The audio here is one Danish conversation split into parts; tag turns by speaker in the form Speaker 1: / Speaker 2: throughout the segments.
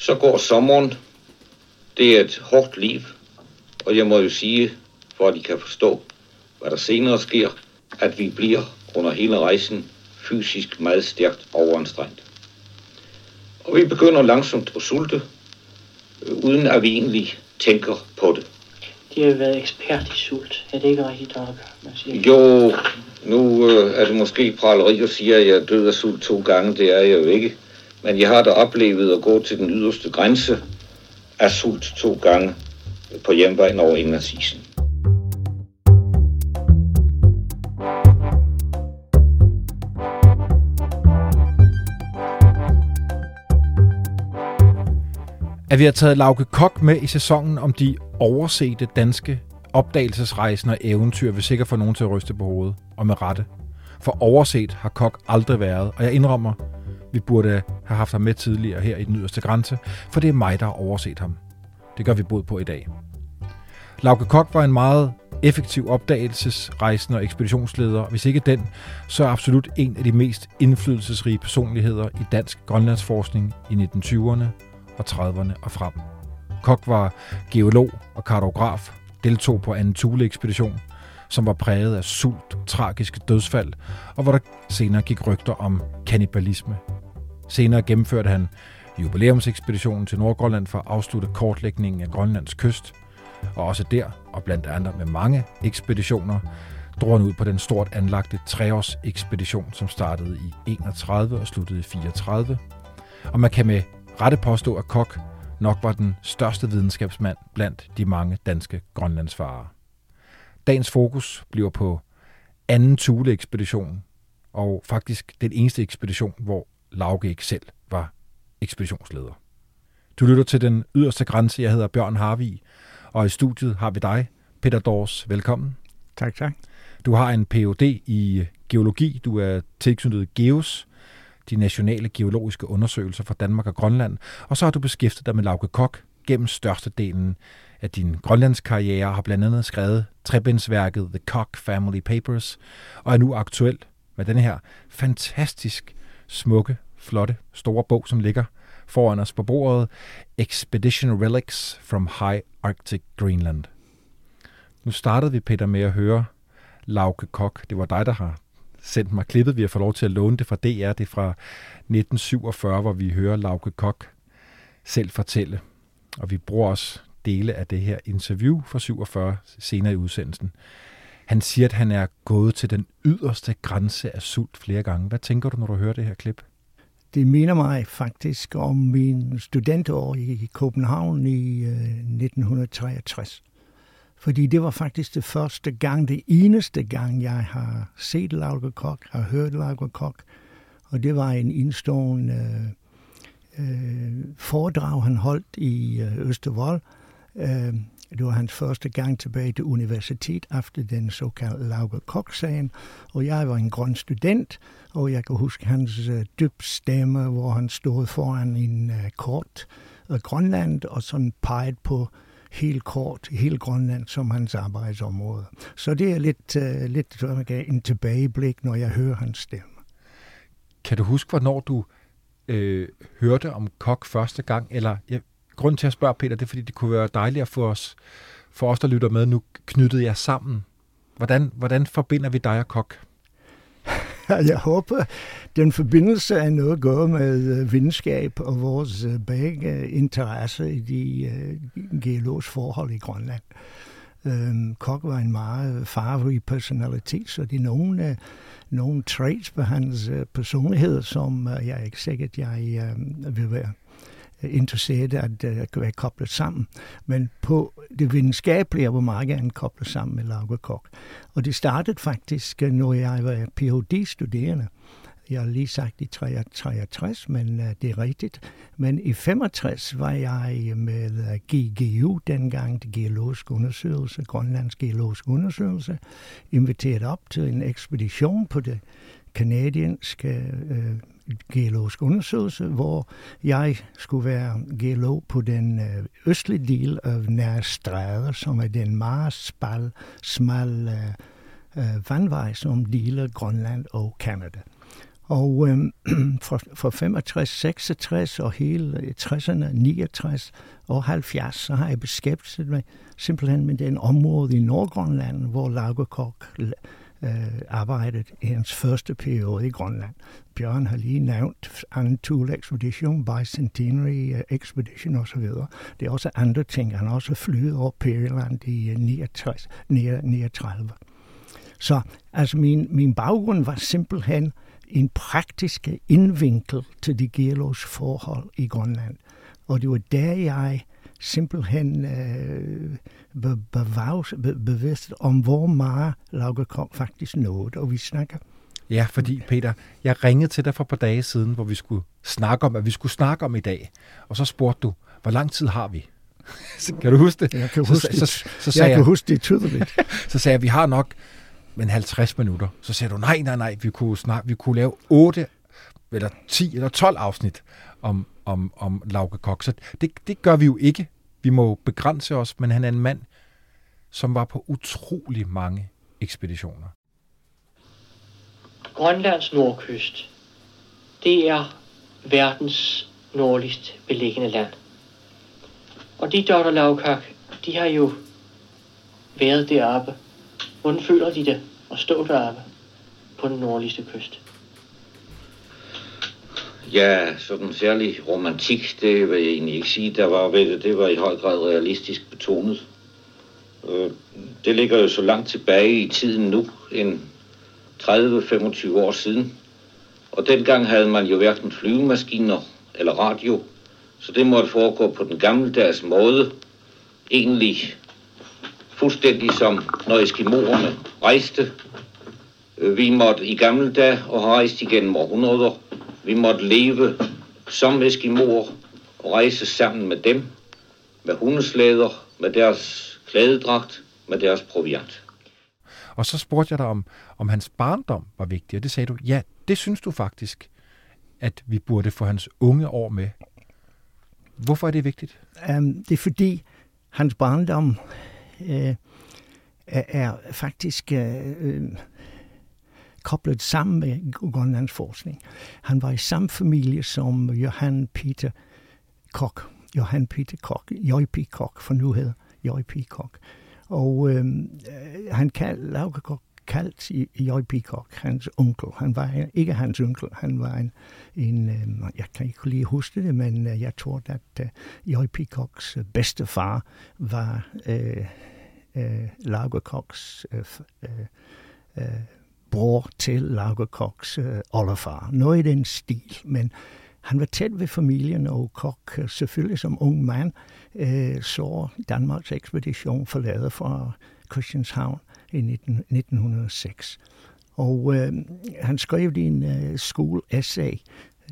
Speaker 1: Så går sommeren. Det er et hårdt liv. Og jeg må jo sige, for at I kan forstå, hvad der senere sker, at vi bliver under hele rejsen fysisk meget stærkt overanstrengt. Og vi begynder langsomt at sulte, øh, uden at vi egentlig tænker på det.
Speaker 2: De har været ekspert i sult. Er det ikke rigtigt, siger,
Speaker 1: Jo, nu øh, er det måske praleri at sige, at jeg er død af sult to gange. Det er jeg jo ikke. Men jeg har da oplevet at gå til den yderste grænse af sult to gange på hjemvejen over indlandsisen.
Speaker 3: At vi har taget Lauke Kok med i sæsonen om de oversete danske opdagelsesrejsende og eventyr, vil sikkert få nogen til at ryste på hovedet, og med rette. For overset har Kok aldrig været, og jeg indrømmer, vi burde have haft ham med tidligere her i den yderste grænse, for det er mig, der har overset ham. Det gør vi bod på i dag. Lauke Kok var en meget effektiv opdagelsesrejsende og ekspeditionsleder. Hvis ikke den, så er absolut en af de mest indflydelsesrige personligheder i dansk grønlandsforskning i 1920'erne og 30'erne og frem. Kok var geolog og kartograf, deltog på anden Thule-ekspedition, som var præget af sult, tragiske dødsfald, og hvor der senere gik rygter om kannibalisme. Senere gennemførte han jubilæumsekspeditionen til Nordgrønland for at afslutte kortlægningen af Grønlands kyst, og også der, og blandt andet med mange ekspeditioner, drog han ud på den stort anlagte treårs ekspedition, som startede i 31 og sluttede i 34. Og man kan med rette påstå, at Kok nok var den største videnskabsmand blandt de mange danske grønlandsfarere. Dagens fokus bliver på anden Thule-ekspedition, og faktisk den eneste ekspedition, hvor Lauke ikke selv var ekspeditionsleder. Du lytter til den yderste grænse. Jeg hedder Bjørn Harvig, og i studiet har vi dig, Peter Dors. Velkommen.
Speaker 4: Tak, tak.
Speaker 3: Du har en Ph.D. i geologi. Du er tilknyttet GEOS, de nationale geologiske undersøgelser for Danmark og Grønland. Og så har du beskæftiget dig med Lauke Kok gennem størstedelen af din grønlandskarriere og har blandt andet skrevet trebindsværket The Kok Family Papers og er nu aktuel med den her fantastisk smukke, flotte, store bog, som ligger foran os på bordet, Expedition Relics from High Arctic Greenland. Nu startede vi, Peter, med at høre Lauke Kok. Det var dig, der har sendt mig klippet. Vi har fået lov til at låne det fra DR. Det er fra 1947, hvor vi hører Lauke Kok selv fortælle. Og vi bruger også dele af det her interview fra 47 senere i udsendelsen. Han siger, at han er gået til den yderste grænse af sult flere gange. Hvad tænker du, når du hører det her klip?
Speaker 4: Det minder mig faktisk om min studentår i København i øh, 1963. Fordi det var faktisk det første gang, det eneste gang, jeg har set Lauke Kok, har hørt Lauke Kok. Og det var en indstående øh, øh, foredrag, han holdt i øh, Østervold. Øh, det var hans første gang tilbage til universitet efter den såkaldte Lauge Koch-sagen, Og jeg var en grøn student, og jeg kan huske hans øh, dyb stemme, hvor han stod foran en øh, kort af Grønland og sådan peget på helt kort helt Grønland som hans arbejdsområde. Så det er lidt, uh, lidt en tilbageblik, når jeg hører hans stemme.
Speaker 3: Kan du huske, hvornår du øh, hørte om Kok første gang? Eller jeg, grund til at spørge, Peter, det er, fordi det kunne være dejligt at få os, for os, der lytter med, nu knyttet jer sammen. Hvordan, hvordan forbinder vi dig og Kok?
Speaker 4: Jeg håber, den forbindelse er noget at gøre med øh, venskab og vores øh, begge øh, interesse i de GLO's geologiske forhold i Grønland. Øhm, kok var en meget farverig personalitet, så det er nogle, nogle traits på hans personlighed, som jeg er ikke sikker, jeg vil være interesseret at uh, være koblet sammen. Men på det videnskabelige hvor meget gerne koblet sammen med Lauge Kok. Og det startede faktisk, øh, når jeg var Ph.D.-studerende. Jeg har lige sagt i 63, men uh, det er rigtigt. Men i 65 var jeg med GGU, dengang det geologiske undersøgelse, Grønlands geologiske undersøgelse, inviteret op til en ekspedition på det kanadiske uh, geologisk undersøgelse, hvor jeg skulle være geolog på den øh, østlige del af Nærstræder, som er den meget spal, smal øh, øh vandvej, som deler Grønland og Kanada. Og øh, fra, fra 65, 66 og hele 60'erne, 69 og 70, så har jeg beskæftiget mig simpelthen med den område i Nordgrønland, hvor Lagerkok øh, arbejdet i hans første periode i Grønland. Bjørn har lige nævnt Antul Expedition, Bicentenary øh, Expedition osv. Det er også andre ting. Han har også flyet over Periland i øh, 69, 39. Så altså min, min baggrund var simpelthen en praktisk indvinkel til de geologiske forhold i Grønland. Og det var der, jeg simpelthen øh, be, be, bevidst om, hvor meget Laugerkong faktisk nåede. Og vi snakker
Speaker 3: Ja, fordi Peter, jeg ringede til dig for et par dage siden, hvor vi skulle snakke om, at vi skulle snakke om i dag. Og så spurgte du, hvor lang tid har vi? kan du huske det?
Speaker 4: Jeg kan huske så, det. Så, så, så jeg, jeg kan huske det tydeligt.
Speaker 3: så sagde jeg, vi har nok men 50 minutter. Så siger du, nej, nej, nej, vi kunne, snart, vi kunne lave 8 eller 10 eller 12 afsnit om, om, om Lauke Kok. Så det, det gør vi jo ikke. Vi må begrænse os, men han er en mand, som var på utrolig mange ekspeditioner.
Speaker 2: Grønlands nordkyst, det er verdens nordligst beliggende land. Og de dotter Lavkak, de har jo været deroppe Hvordan føler de det at stå deroppe på den nordligste kyst?
Speaker 1: Ja, sådan særlig romantik, det vil jeg egentlig ikke sige, der var ved det. Det var i høj grad realistisk betonet. Øh, det ligger jo så langt tilbage i tiden nu, end 30-25 år siden. Og dengang havde man jo hverken flyvemaskiner eller radio, så det måtte foregå på den gammeldags måde. Egentlig fuldstændig som når eskimoerne rejste. Øh, vi måtte i gamle dage og har rejst igennem århundreder. Vi måtte leve som eskimoer og rejse sammen med dem, med hundeslæder, med deres klædedragt, med deres proviant.
Speaker 3: Og så spurgte jeg dig om, om hans barndom var vigtig, og det sagde du, ja, det synes du faktisk, at vi burde få hans unge år med. Hvorfor er det vigtigt?
Speaker 4: Um, det er fordi hans barndom øh, er faktisk øh, øh, koblet sammen med Grønlands forskning. Han var i samme familie som Johan Peter Kok. Johan Peter Kok, J.P. Kok, for nu hedder J.P. Kok. Og øhm, øh, han kaldte, Lauke Kok kaldt J.P. Kok, hans onkel. Han var ikke hans onkel, han var en, en øh, jeg kan ikke lige huske det, men øh, jeg tror, at øh, J.P. J.P. Koks øh, bedstefar var øh, øh, Lagerkoks øh, øh, øh, bror til Lagerkoks øh, oldefar. Noget i den stil, men han var tæt ved familien, og Kok øh, selvfølgelig som ung mand øh, så Danmarks ekspedition forlade fra Christianshavn i 19, 1906. Og øh, han skrev din øh, school essay,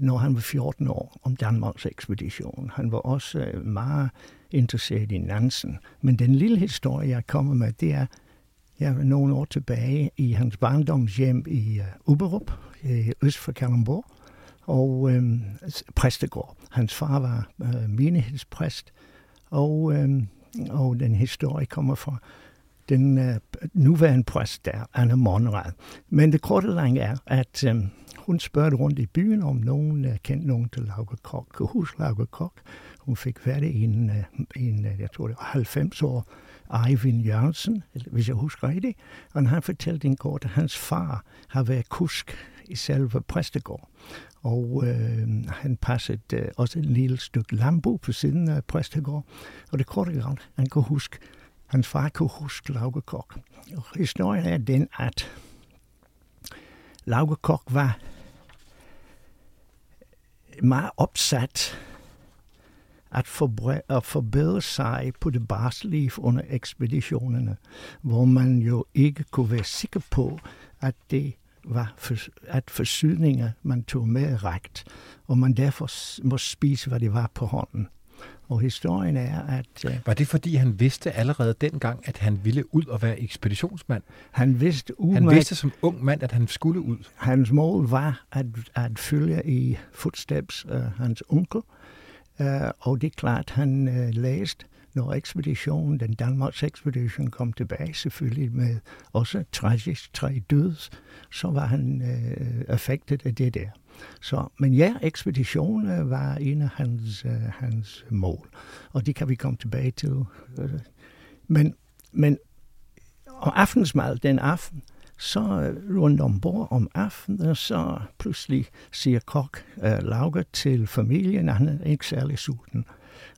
Speaker 4: når han var 14 år, om Danmarks ekspedition. Han var også øh, meget interesseret i Nansen. Men den lille historie, jeg kommer med, det er, ja, nogle år tilbage i hans barndomshjem i uh, Uberup, i øst for Kalundborg, og øhm, præstegård. Hans far var øh, menighedspræst, og, øhm, og den historie kommer fra den øh, nuværende præst der, Anna Monrad. Men det korte lange er, at øhm, hun spørgte rundt i byen, om nogen øh, uh, kendte nogen til Lauke Kok, hus Lauke Kok, hun fik færdig i en, uh, en uh, jeg tror det var 90 år, Eivind Jørgensen, hvis jeg husker rigtigt. Og han fortalte en kort, at hans far har været kusk i selve præstegård. Og øh, han passede øh, også et lille stykke landbrug på siden af præstegård. Og det korte gang, han kunne huske, hans far kunne huske Lauge Kok. Og historien er den, at Lauge Kok var meget opsat at, forbre- at forbedre sig på det barsliv under ekspeditionerne, hvor man jo ikke kunne være sikker på, at det var for, at forsyninger, man tog med rægt, og man derfor må spise, hvad det var på hånden. Og historien er, at... Uh,
Speaker 3: var det fordi, han vidste allerede dengang, at han ville ud og være ekspeditionsmand?
Speaker 4: Han vidste,
Speaker 3: han vidste som ung mand, at han skulle ud?
Speaker 4: Hans mål var at, at følge i footsteps af hans onkel, Uh, og det er klart, han uh, læste når ekspeditionen, den Danmarks ekspedition kom tilbage, selvfølgelig med også tragisk tre døds, så var han øh, uh, affektet af det der. Så, men ja, ekspeditionen var en af hans, uh, hans mål, og det kan vi komme tilbage til. Men, men om aftensmad den aften, så øh, rundt ombord om aftenen, så pludselig siger kok øh, uh, Lauke til familien, at han er ikke særlig sulten.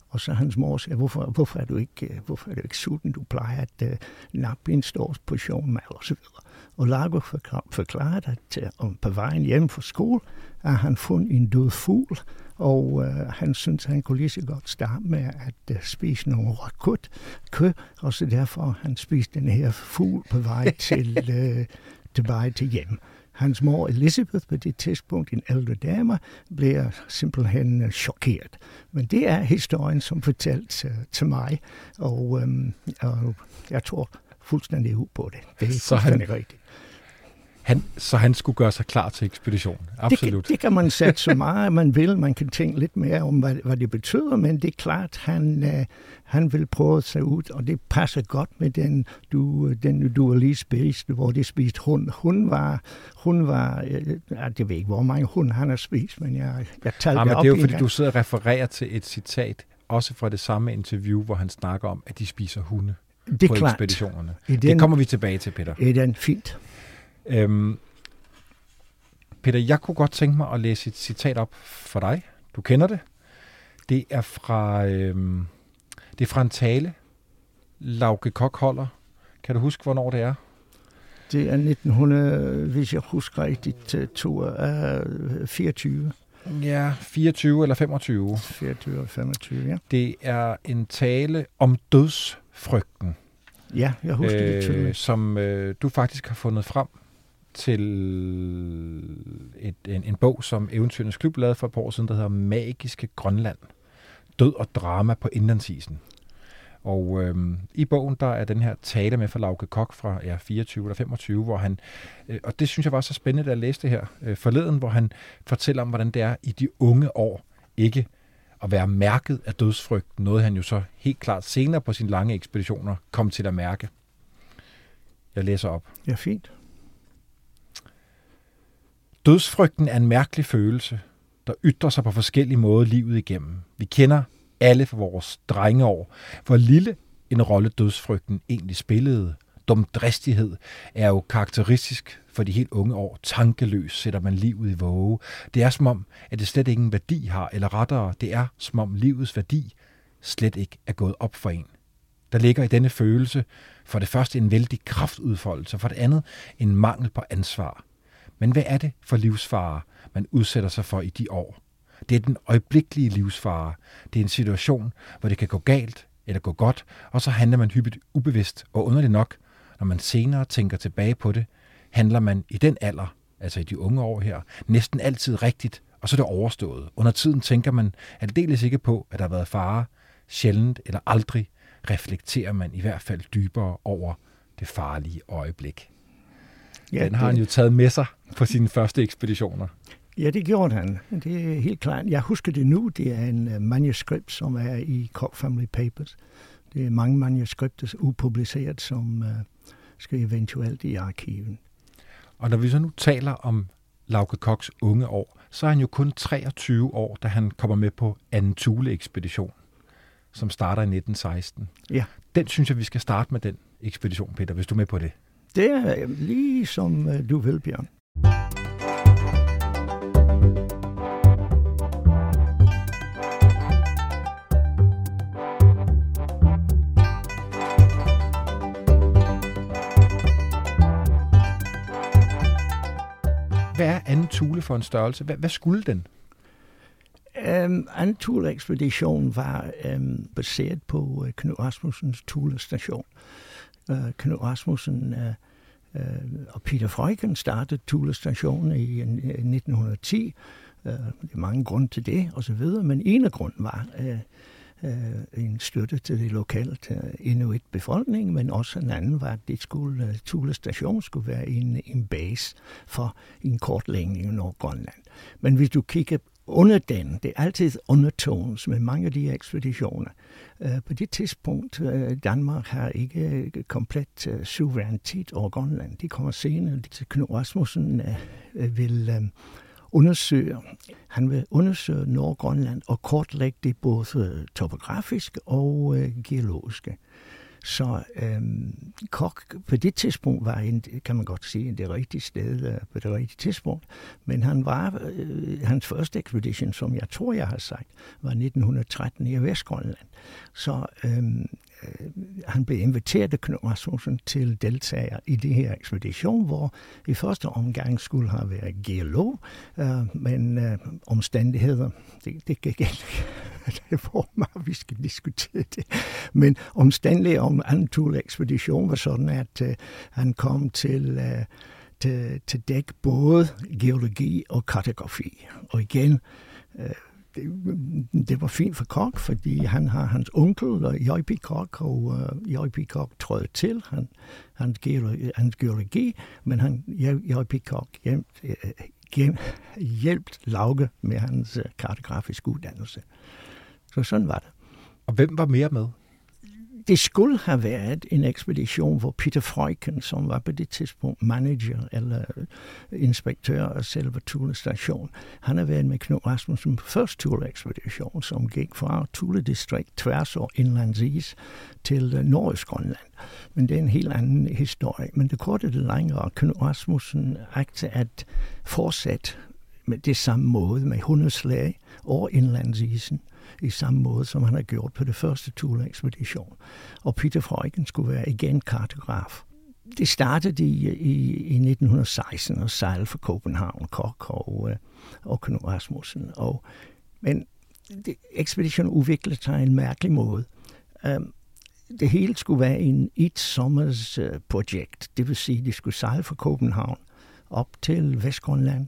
Speaker 4: Og så hans mor siger, hvorfor, hvorfor, er du ikke, øh, hvorfor er du ikke sulten? Du plejer at uh, nappe en stor portion mad og så videre. Og Lago forklarede, at uh, på vejen hjem fra skole, at han fundet en død fugl, og uh, han synes, han kunne lige så godt starte med at uh, spise nogle råt kød, og så derfor han spiste den her fugl på vej til, uh, tilbage til hjem. Hans mor Elizabeth på det tidspunkt, en ældre dame, bliver simpelthen chokeret. Men det er historien, som fortalt uh, til mig, og, um, og jeg tror fuldstændig ud på det. Det er fuldstændig han, rigtigt.
Speaker 3: Han, så han skulle gøre sig klar til ekspeditionen. Absolut.
Speaker 4: Det, det kan man sætte så meget, man vil. Man kan tænke lidt mere om, hvad, hvad det betyder, men det er klart, han, uh, han vil prøve sig ud, og det passer godt med den, du, den, du lige spist, hvor de spiste hund. Hun var, hun var uh, jeg ved ikke, hvor mange hund han har spist, men jeg, jeg talte ja, men
Speaker 3: op det er jo, fordi du sidder og refererer til et citat, også fra det samme interview, hvor han snakker om, at de spiser hunde det er på klart. ekspeditionerne. I den, det kommer vi tilbage til, Peter.
Speaker 4: Det er fint.
Speaker 3: Øhm, Peter, jeg kunne godt tænke mig at læse et citat op for dig. Du kender det. Det er fra, øhm, det er fra en tale, Lauke Kok holder. Kan du huske, hvornår det er?
Speaker 4: Det er 1900, hvis jeg husker rigtigt, to, uh, 24.
Speaker 3: Ja, 24 eller 25.
Speaker 4: 24 eller 25, ja.
Speaker 3: Det er en tale om dødsfrygten.
Speaker 4: Ja, jeg husker øh, det tydeligt.
Speaker 3: Som øh, du faktisk har fundet frem til et, en, en bog, som Eventyrenes Klub lavede for et par år siden, der hedder Magiske Grønland. Død og drama på indlandsisen. Og øhm, i bogen, der er den her tale med fra Lauke Kok fra ja, 24 eller 25, hvor han, øh, og det synes jeg var så spændende, at jeg læste det her øh, forleden, hvor han fortæller om, hvordan det er i de unge år ikke at være mærket af dødsfrygt, noget han jo så helt klart senere på sine lange ekspeditioner kom til at mærke. Jeg læser op.
Speaker 4: Ja, fint.
Speaker 3: Dødsfrygten er en mærkelig følelse, der ytrer sig på forskellige måder livet igennem. Vi kender alle fra vores drengeår, hvor lille en rolle dødsfrygten egentlig spillede. Dumdristighed er jo karakteristisk for de helt unge år. Tankeløs sætter man livet i våge. Det er som om, at det slet ingen værdi har, eller rettere, det er som om livets værdi slet ikke er gået op for en. Der ligger i denne følelse for det første en vældig kraftudfoldelse, for det andet en mangel på ansvar. Men hvad er det for livsfare, man udsætter sig for i de år? Det er den øjeblikkelige livsfare. Det er en situation, hvor det kan gå galt eller gå godt, og så handler man hyppigt ubevidst, og underligt nok, når man senere tænker tilbage på det, handler man i den alder, altså i de unge år her, næsten altid rigtigt, og så er det overstået. Under tiden tænker man aldeles ikke på, at der har været fare. Sjældent eller aldrig reflekterer man i hvert fald dybere over det farlige øjeblik. Ja, Den har det... han jo taget med sig på sine første ekspeditioner.
Speaker 4: Ja, det gjorde han. Det er helt klart. Jeg husker det nu. Det er en uh, manuskript, som er i Koch Family Papers. Det er mange manuskripter upubliceret, som uh, skal eventuelt i arkiven.
Speaker 3: Og når vi så nu taler om Lauke Koks unge år, så er han jo kun 23 år, da han kommer med på anden Thule-ekspedition, som starter i 1916.
Speaker 4: Ja.
Speaker 3: Den synes jeg, vi skal starte med den ekspedition, Peter, hvis du er med på det.
Speaker 4: Det er lige som øh, du vil, Bjørn.
Speaker 3: Hvad er anden Thule for en størrelse? Hvad, hvad skulle den?
Speaker 4: Um, anden Thule-ekspedition var um, baseret på uh, Knud Rasmussens Thule station øh, Knud Rasmussen øh, øh, og Peter Freuchen startede Thule station i, 1910. Øh, øh det er mange grunde til det, og så videre, men en af grunden var øh, øh, en støtte til det lokale uh, Inuit-befolkning, men også en anden var, at det skulle, øh, uh, Thule station skulle være en, en base for en kortlægning af Nordgrønland. Men hvis du kigger under den, det er altid undertones med mange af de ekspeditioner. Øh, på det tidspunkt, øh, Danmark har ikke øh, komplet suverænitet over Grønland. Det kommer senere. til Knud Rasmussen vil undersøge, han vil undersøge Nordgrønland og kortlægge det både topografisk og geologisk. Så øh, Kok på det tidspunkt var, en, kan man godt sige, det rigtige sted øh, på det rigtige tidspunkt. Men han var, øh, hans første expedition, som jeg tror, jeg har sagt, var 1913 i Vestgrønland. Så øh, Øh, han blev inviteret af Knud Rasmussen til deltager i det her ekspedition, hvor i første omgang skulle have været geolog, øh, men øh, omstændigheder, det, det gik ikke. det hvor meget vi skal diskutere det. Men omstændigheder om anden ekspedition var sådan, at øh, han kom til... Øh, til, til dæk både geologi og kartografi. Og igen, øh, det, det var fint for Kok, fordi han har hans onkel, J.P. Kok, og øh, uh, J.P. Kok trådte til han, hans, geologi, hans geologi, men han, J.P. Kok hjem, øh, hjem, Lauke med hans øh, kartografiske uddannelse. Så sådan var det.
Speaker 3: Og hvem var mere med?
Speaker 4: Det skulle have været en ekspedition, hvor Peter Freuchen, som var på det tidspunkt manager eller inspektør af selve Thule station, han har været med Knud Rasmussen på første Thule-ekspedition, som gik fra Thule distrikt tværs over indlandsis til øh, Norges Grønland. Men det er en helt anden historie. Men det korte det længere, Knud Rasmussen agte at fortsætte med det samme måde med hundeslag over indlandsisen i samme måde, som han har gjort på det første Thule-ekspedition. Og Peter Freuchen skulle være igen kartograf. Det startede i, i, i 1916 og sejlede fra København, Kok og, øh, og Knud Rasmussen. Og, men det, ekspeditionen udviklede sig en mærkelig måde. Um, det hele skulle være en et sommers øh, projekt. Det vil sige, at de skulle sejle fra København op til Vestgrønland,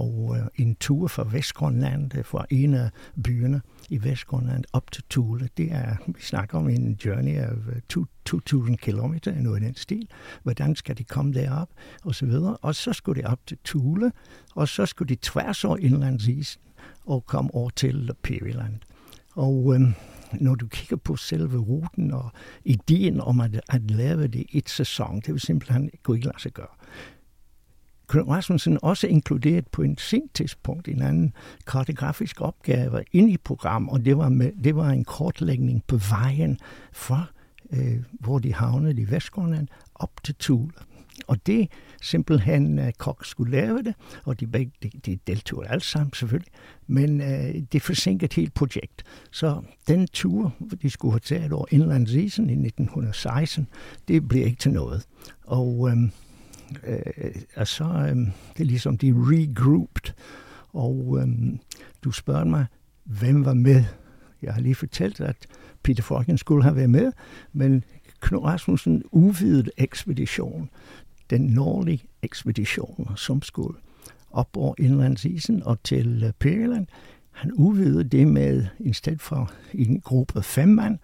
Speaker 4: og øh, en tur fra Vestgrønland, øh, fra en af byerne, i Vestgrønland op til Thule. Det er, vi snakker om en journey af øh, 2.000 km, noget i den stil. Hvordan skal de komme derop, og så videre. Og så skulle de op til Thule, og så skulle de tværs over indlandsisen og komme over til Periland. Og øhm, når du kigger på selve ruten og ideen om at, at lave det et sæson, det vil simpelthen ikke lade sig gøre. Knud Rasmussen også inkluderet på en sent tidspunkt en anden kartografisk opgave ind i program, og det var, med, det var en kortlægning på vejen fra, øh, hvor de havnede i Vestgrønland, op til Tule. Og det simpelthen, øh, uh, Kok skulle lave det, og de, begge, de, de deltog alle sammen selvfølgelig, men uh, det forsinkede helt projekt. Så den tur, de skulle have taget over indlandsisen i 1916, det blev ikke til noget. Og um, øh, og så øh, det er ligesom de regrouped, og øh, du spørger mig, hvem var med? Jeg har lige fortalt, at Peter Freuchen skulle have været med, men Knud Rasmussen udvidede ekspedition, den nordlige ekspedition, som skulle op over indlandsisen og til øh, Periland. Han udvidede det med, i stedet for en gruppe fem mand,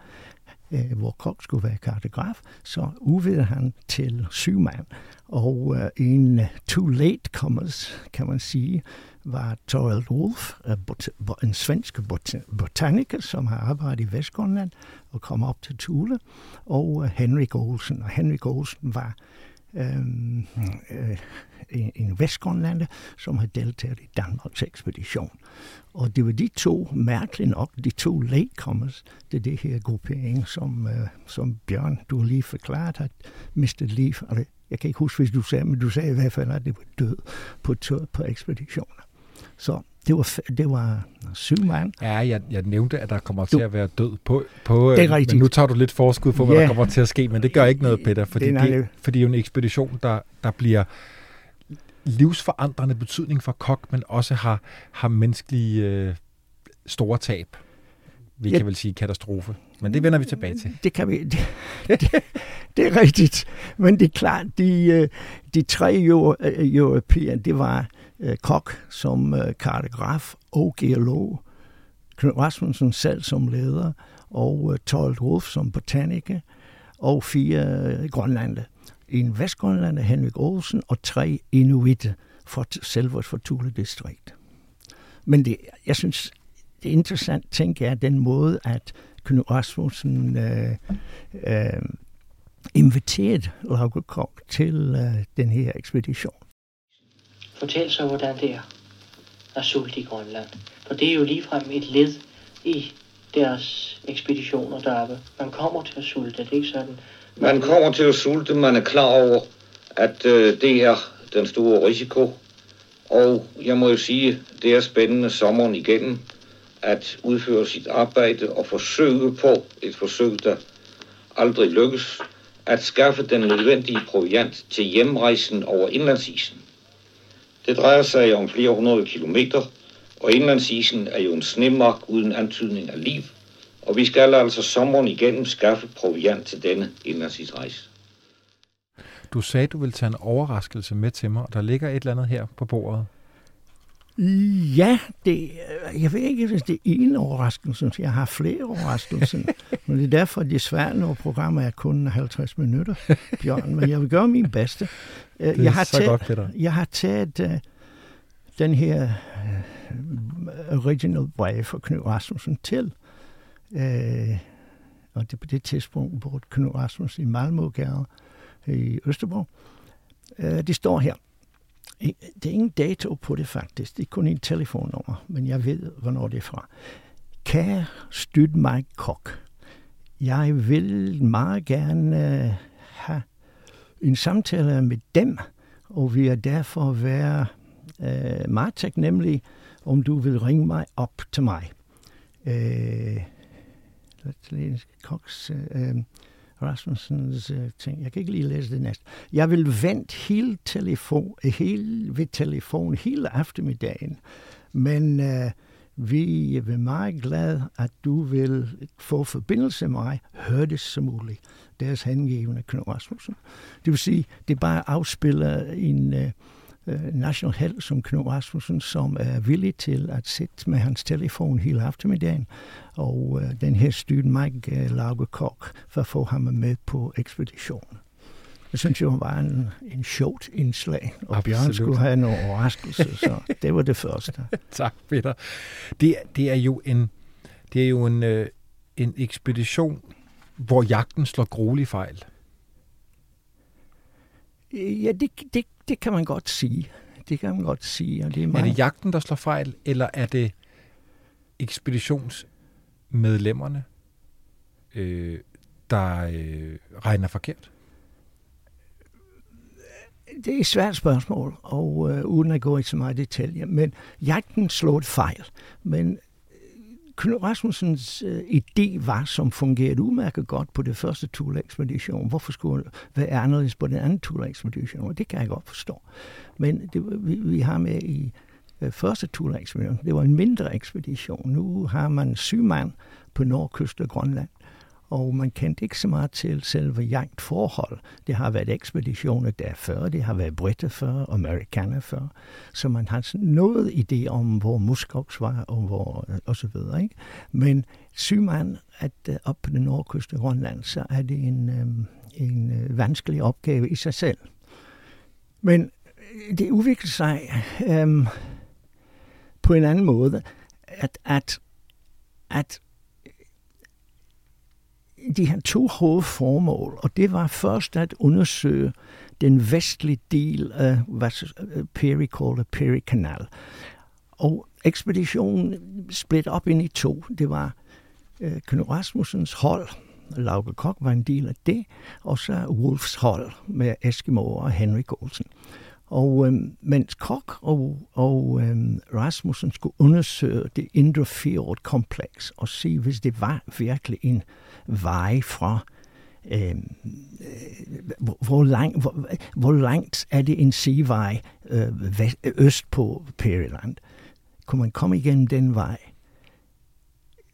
Speaker 4: øh, hvor Kok skulle være kartograf, så udvidede han til syv mand. Og øh, en øh, too late comers, kan man sige, var Torald Wolf, øh, en svensk botaniker, som har arbejdet i Vestgrønland og kom op til Thule, og øh, Henrik Olsen. Og Henrik Olsen var øhm, øh, en, en vestgrønlander, som havde deltaget i Danmarks ekspedition. Og det var de to, mærkeligt nok, de to latecomers, det det her gruppering, som, øh, som Bjørn, du har lige forklaret, at mistet liv. Jeg kan ikke huske, hvis du sagde, men du sagde i hvert fald, at det var død på, på ekspeditioner. Så det var, det var syv mand.
Speaker 3: Ja, jeg, jeg nævnte, at der kommer til du, at være død på, på
Speaker 4: det er rigtigt.
Speaker 3: men nu tager du lidt forskud på, hvad ja. der kommer til at ske, men det gør ikke noget, Peter, fordi det, det, fordi det er jo en ekspedition, der, der bliver livsforandrende betydning for Kok, men også har, har menneskelige øh, store tab. Vi ja. kan vel sige katastrofe. Men det vender vi tilbage til.
Speaker 4: Det kan vi. Det, det, det er rigtigt. Men det er klart, de, øh, de tre europæer, det var øh, Kok som øh, kartograf og geolog, Knud Rasmussen selv som leder, og øh, Told Wolf som botaniker, og fire øh, grønlander. En Vestgrønlander, Henrik Olsen, og tre inuitte for selve for Thule distrikt. Men det, jeg synes, det interessante ting er den måde, at Knud Rasmussen øh, øh, inviteret Lauke Kok til øh, den her ekspedition.
Speaker 2: Fortæl så, hvordan det er at sulte i Grønland. For det er jo ligefrem et led i deres ekspeditioner deroppe. Man kommer til at sulte, det er ikke sådan?
Speaker 1: Man, man kommer til at sulte, man er klar over, at øh, det er den store risiko. Og jeg må jo sige, det er spændende sommeren igennem at udføre sit arbejde og forsøge på et forsøg, der aldrig lykkes, at skaffe den nødvendige proviant til hjemrejsen over indlandsisen. Det drejer sig om flere hundrede kilometer, og indlandsisen er jo en snemark uden antydning af liv, og vi skal altså sommeren igennem skaffe proviant til denne indlandsisrejse.
Speaker 3: Du sagde, du ville tage en overraskelse med til mig, og der ligger et eller andet her på bordet.
Speaker 4: Ja, det, jeg ved ikke, hvis det er en overraskelse. Jeg har flere overraskelser. men det er derfor, det er svært, når programmet er kun 50 minutter, Bjørn. Men jeg vil gøre min bedste.
Speaker 3: Det er
Speaker 4: jeg har
Speaker 3: så
Speaker 4: taget,
Speaker 3: godt, Peter.
Speaker 4: Jeg har taget uh, den her uh, original brev fra Knud Rasmussen til. Uh, og det på det tidspunkt, hvor Knud Rasmussen i Malmøgade i Østerbro. Uh, det står her. Det er ingen dato på det faktisk. Det er kun en telefonnummer, men jeg ved, hvornår det er fra. Kære støt mig kok. Jeg vil meget gerne øh, have en samtale med dem, og vi er derfor være øh, meget taknemmelige, om du vil ringe mig op til mig. Uh, Koks, øh, øh Rasmussens uh, ting. Jeg kan ikke lige læse det næste. Jeg vil vente hele telefon, hele, ved telefon hele eftermiddagen, men uh, vi er meget glade, at du vil få forbindelse med mig, hørtes som muligt. Deres hengivende Knud Rasmussen. Det vil sige, det bare afspiller en uh, uh, national held som Knud Rasmussen, som er villig til at sidde med hans telefon hele eftermiddagen, og uh, den her styrte Mike uh, Lauge Kok, for at få ham med på ekspeditionen. Det synes jeg var en, en sjovt indslag, og Bjørn
Speaker 3: Absolut.
Speaker 4: skulle have en overraskelse, så det var det første.
Speaker 3: tak, Peter. Det, det er jo en, det er jo en, øh, en ekspedition, hvor jagten slår gruelig fejl.
Speaker 4: Ja, det, det, det kan man godt sige. Det kan man godt sige, og det er
Speaker 3: Er
Speaker 4: meget...
Speaker 3: det jagten, der slår fejl, eller er det ekspeditionsmedlemmerne, øh, der øh, regner forkert?
Speaker 4: Det er et svært spørgsmål, og øh, uden at gå i så meget detaljer. Men jagten slog et fejl. Men Knud Rasmussens øh, idé var, som fungerede udmærket godt på det første Thule-ekspedition. Hvorfor skulle det være anderledes på den anden Thule-ekspedition? Og det kan jeg godt forstå. Men det, vi, vi har med i øh, første Thule-ekspedition, det var en mindre ekspedition. Nu har man syv mand på nordkysten af Grønland og man kendte ikke så meget til selve jagtforhold. Det har været ekspeditioner der før, det har været britter før, amerikaner før, så man har sådan noget idé om, hvor Muskox var, og, hvor, øh, og så videre. Ikke? Men syg man, at uh, op på den nordkyst af Grønland, så er det en, um, en uh, vanskelig opgave i sig selv. Men det udvikler sig um, på en anden måde, at, at, at de har to hovedformål, og det var først at undersøge den vestlige del af, hvad Perry kalder Perry Canal. Og ekspeditionen split op ind i to. Det var øh, Knud Rasmussens hold, Lauke Kok var en del af det, og så Wolfs hold med Eskimo og Henrik Olsen. Og øh, mens Kok og, og øh, Rasmussen skulle undersøge det indre fjord-kompleks og se, hvis det var virkelig en vej fra øhm, øh, hvor, lang, hvor, hvor langt er det en sevej øh, vest, øst på Periland? Kunne man komme igennem den vej?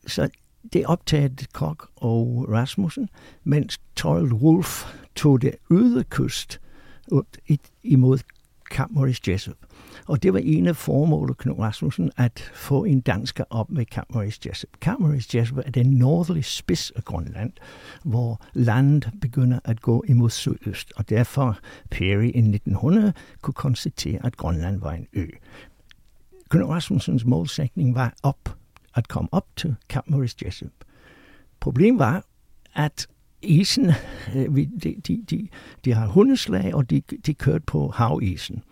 Speaker 4: Så det optagede Kok og Rasmussen, mens Torvald Wolf tog det ydre kyst ud imod Camp Morris Jessup. Og det var en af formålet Knud Rasmussen at få en dansker op med Camp Morris Jessup. Camp Morris Jessup er den nordlige spids af Grønland, hvor landet begynder at gå imod sydøst, og derfor Perry i 1900 kunne konstatere, at Grønland var en ø. Knud Rasmussens målsætning var op, at komme op til Camp Morris Jessup. Problemet var, at isen, øh, de, de, de, de har hundeslag, og de, de kørte på havisen.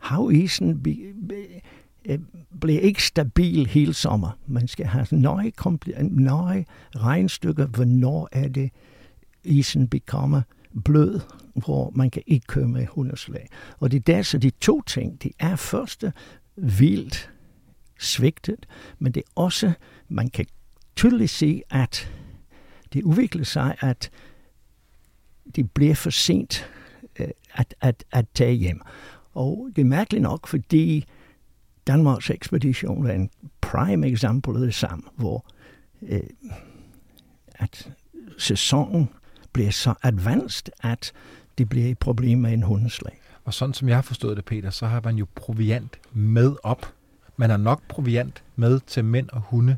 Speaker 4: Havisen be, be, øh, bliver ikke stabil hele sommer. Man skal have nøje, nøje regnstykker, hvornår er det, isen bekommer blød, hvor man kan ikke køre med hundeslag. Og det er der, så de to ting, det er første vildt svigtet, men det er også, man kan tydeligt se, at det udvikler sig, at det bliver for sent øh, at, at, at tage hjem. Og det er mærkeligt nok, fordi Danmarks ekspedition er en prime eksempel af det samme, hvor øh, at sæsonen bliver så advanced, at det bliver et problem med en hundeslag.
Speaker 3: Og sådan som jeg har forstået det, Peter, så har man jo proviant med op. Man har nok proviant med til mænd og hunde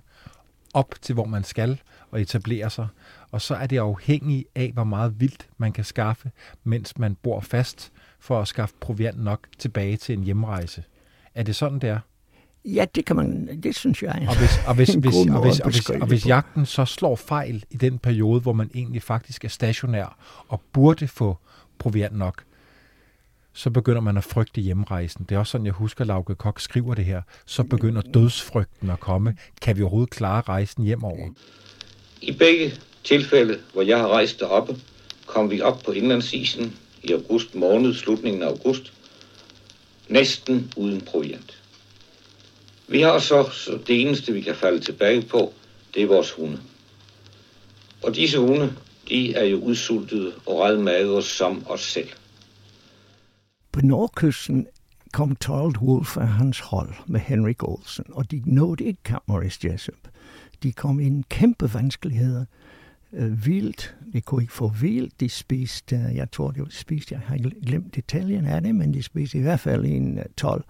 Speaker 3: op til, hvor man skal og etablere sig. Og så er det afhængigt af, hvor meget vildt man kan skaffe, mens man bor fast, for at skaffe proviant nok tilbage til en hjemrejse. Er det sådan, det er?
Speaker 4: Ja, det kan man, det synes jeg
Speaker 3: og hvis, og hvis, hvis, og hvis, og hvis, og hvis jagten så slår fejl i den periode, hvor man egentlig faktisk er stationær og burde få proviant nok, så begynder man at frygte hjemrejsen. Det er også sådan, jeg husker, Lauke Kok skriver det her. Så begynder dødsfrygten at komme. Kan vi overhovedet klare rejsen hjemover?
Speaker 1: I begge tilfælde, hvor jeg har rejst deroppe, kom vi op på indlandsisen i august måned, slutningen af august, næsten uden proviant. Vi har så, så det eneste, vi kan falde tilbage på, det er vores hunde. Og disse hunde, de er jo udsultede og redmagre som os selv.
Speaker 4: På nordkysten kom Torald Wolf og hans hold med Henrik Olsen, og de nåede ikke Camp Morris Jessup. De kom i en kæmpe vanskeligheder. Øh, vildt, de kunne ikke få vildt. De spiste, øh, jeg tror, de spiste, jeg har glemt detaljen af det, men de spiste i hvert fald en øh, 12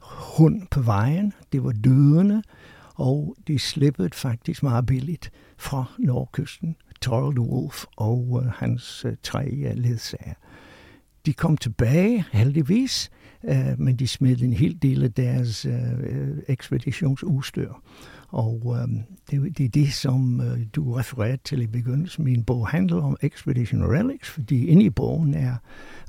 Speaker 4: hund på vejen. Det var dødende, og de slippede faktisk meget billigt fra nordkysten. Torald Wolf og øh, hans øh, tre øh, ledsager. De kom tilbage, heldigvis, øh, men de smed en hel del af deres øh, øh ekspeditionsudstyr. Og øh, det, det er det, som øh, du refererede til i begyndelsen. Min bog handler om Expedition Relics, fordi inde i bogen er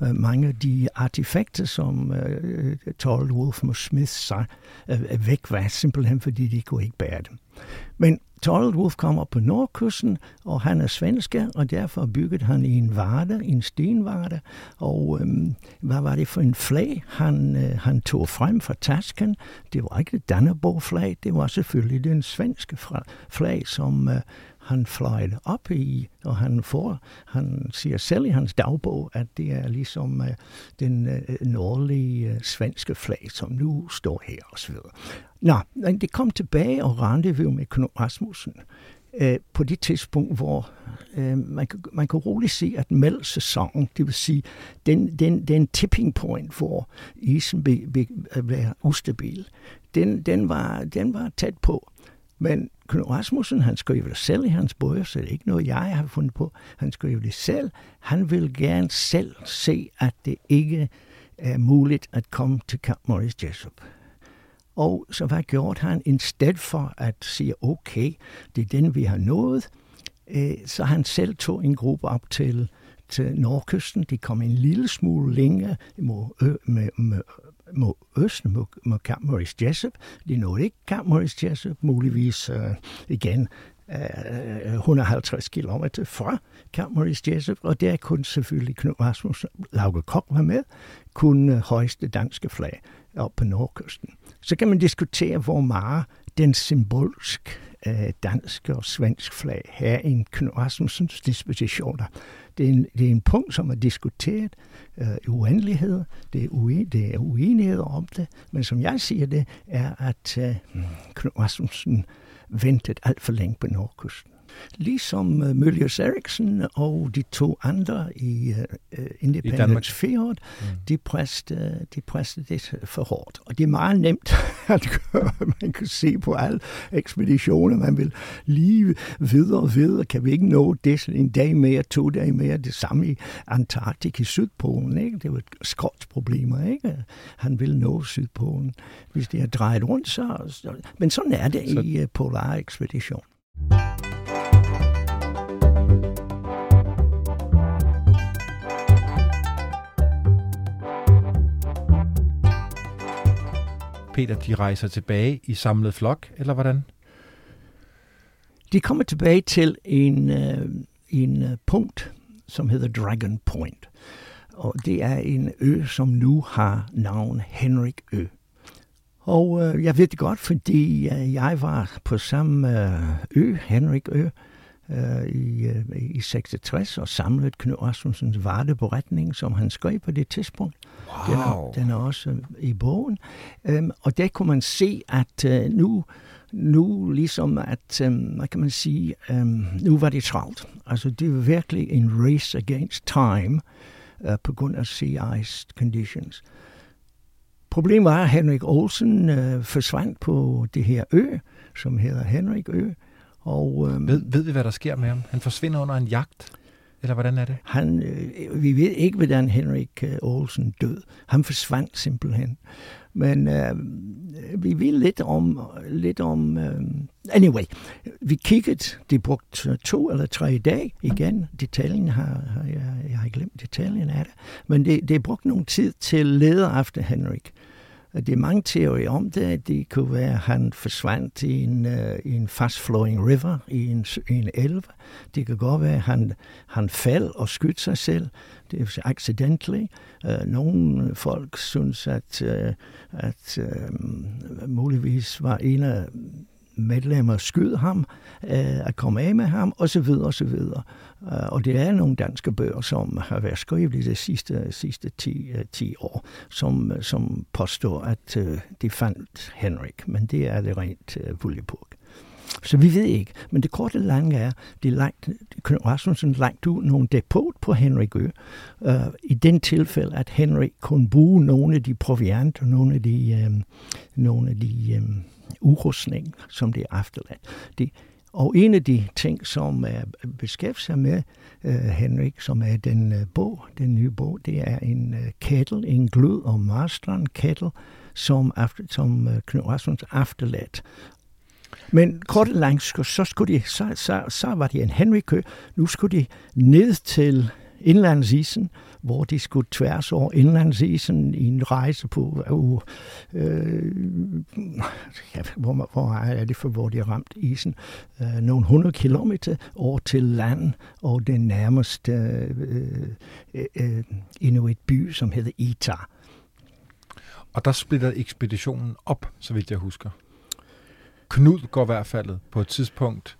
Speaker 4: øh, mange af de artefakter, som øh, Torvald Wolf og Smith sig øh, væk var, simpelthen fordi de kunne ikke bære dem. Men Torvald Wolf kommer på nordkysten, og han er svensker, og derfor byggede han en varde, en stenvarde. Og øhm, hvad var det for en flag, han, øh, han tog frem fra tasken? Det var ikke et Danneborg-flag, det var selvfølgelig den svenske flag, som øh, han fløjt op i, og han får, han siger selv i hans dagbog, at det er ligesom uh, den uh, nordlige uh, svenske flag, som nu står her og så videre. Nå, men det kom tilbage og rendezvous med Knud Rasmussen uh, på det tidspunkt, hvor uh, man, man kan roligt se, at sæsonen, det vil sige den, den, den tipping point, hvor isen blev ustabil, den, den, var, den var tæt på. Men Knud Rasmussen, han skriver det selv i hans bøger, så det er ikke noget, jeg har fundet på. Han skriver det selv. Han vil gerne selv se, at det ikke er muligt at komme til Camp Morris Jessup. Og så hvad gjorde han? I stedet for at sige, okay, det er den, vi har nået, øh, så han selv tog en gruppe op til, til Nordkysten. De kom en lille smule længere med, med, med mod øst, mod, mod Camp Maurice Jessup. De nåede ikke Camp Maurice Jessup, muligvis øh, igen øh, øh 150 km fra Camp Maurice Jessup, og der kunne selvfølgelig Knud Rasmus Lauke Kok være med, kunne højeste danske flag op på nordkysten. Så kan man diskutere, hvor meget den symbolsk øh, danske og svensk flag her i Knud Rasmussens dispositioner det er en, det er en punkt, som er diskuteret øh, i uendelighed. Det er, uen, det er uenighed om det. Men som jeg siger det, er, at øh, Knud Rasmussen ventede alt for længe på Nordkysten. Ligesom uh, Møllers Eriksen og de to andre i uh, Independence Fjord, mm. de, præste, de præste det for hårdt. Og det er meget nemt at gøre. Man kan se på alle ekspeditioner, man vil lige videre og videre. Kan vi ikke nå det en dag mere, to dage mere, det samme i Antarktik i Sydpolen. Ikke? Det var et problemer, ikke? Han vil nå Sydpolen. Hvis det er drejet rundt, så... Men sådan er det så... i uh, polar ekspedition.
Speaker 3: Peter, de rejser tilbage i samlet flok, eller hvordan?
Speaker 4: De kommer tilbage til en, øh, en øh, punkt, som hedder Dragon Point. Og det er en ø, som nu har navn Henrik Ø. Og uh, jeg ved det godt, fordi uh, jeg var på samme ø, Henrik Ø, i, i 66 og samlede Knud Rasmussens vardeberetning, som han skrev på det tidspunkt.
Speaker 3: Wow.
Speaker 4: Den, er, den er også i bogen. Um, og der kunne man se, at uh, nu nu ligesom at, um, hvad kan man sige, um, nu var det travlt. Altså det var virkelig en race against time uh, på grund af ice conditions. Problemet var, at Henrik Olsen uh, forsvandt på det her ø, som hedder Henrik Ø.
Speaker 3: Og, um, ved, ved vi, hvad der sker med ham? Han forsvinder under en jagt? Eller hvordan er det?
Speaker 4: Han, øh, vi ved ikke, hvordan Henrik øh, Olsen død. Han forsvandt simpelthen. Men øh, vi ved lidt om... Lidt om øh, anyway, vi kiggede. Det brugte to eller tre dage igen. Detaljen har, har jeg, jeg har glemt detaljen af det. Men det, det brugte nogle tid til leder efter Henrik. Det er mange teorier om det. Det kunne være, at han forsvandt i en, uh, i en fast-flowing river, i en, i en elv. Det kan godt være, at han, han faldt og skød sig selv. Det er accidentally. Uh, nogle folk synes, at, uh, at uh, muligvis var en af medlemmer skød ham, øh, at komme af med ham, og så videre, og så videre. Øh, og det er nogle danske bøger, som har været skrevet i de sidste, sidste 10, 10 øh, år, som, øh, som påstår, at øh, de fandt Henrik, men det er det rent øh, Vuljeburg. Så vi ved ikke. Men det korte lange er, det er lagt, Rasmussen lagt ud nogle depot på Henrik Ø. Øh, I den tilfælde, at Henrik kunne bruge nogle af de proviant og nogle af de, øh, nogle af de øh, urustning, som det er efterladt. Det, og en af de ting, som øh, er beskæftiget sig med uh, Henrik, som er den uh, bog, den nye bog, det er en uh, kettle, en glød og Marstrand kettle, som, after, som uh, Knud Rasmussen efterladt. Men kort og langt, så, skulle de, så, så, så var det en Henrikø. Nu skulle de ned til indlandsisen, hvor de skulle tværs over indlandsisen i en rejse på, øh, ja, hvor, hvor er det for, hvor de har ramt isen, øh, nogle hundrede kilometer over til land og den nærmeste øh, uh, inuit by, som hedder Ita.
Speaker 3: Og der splitter ekspeditionen op, så vidt jeg husker. Knud går i hvert fald på et tidspunkt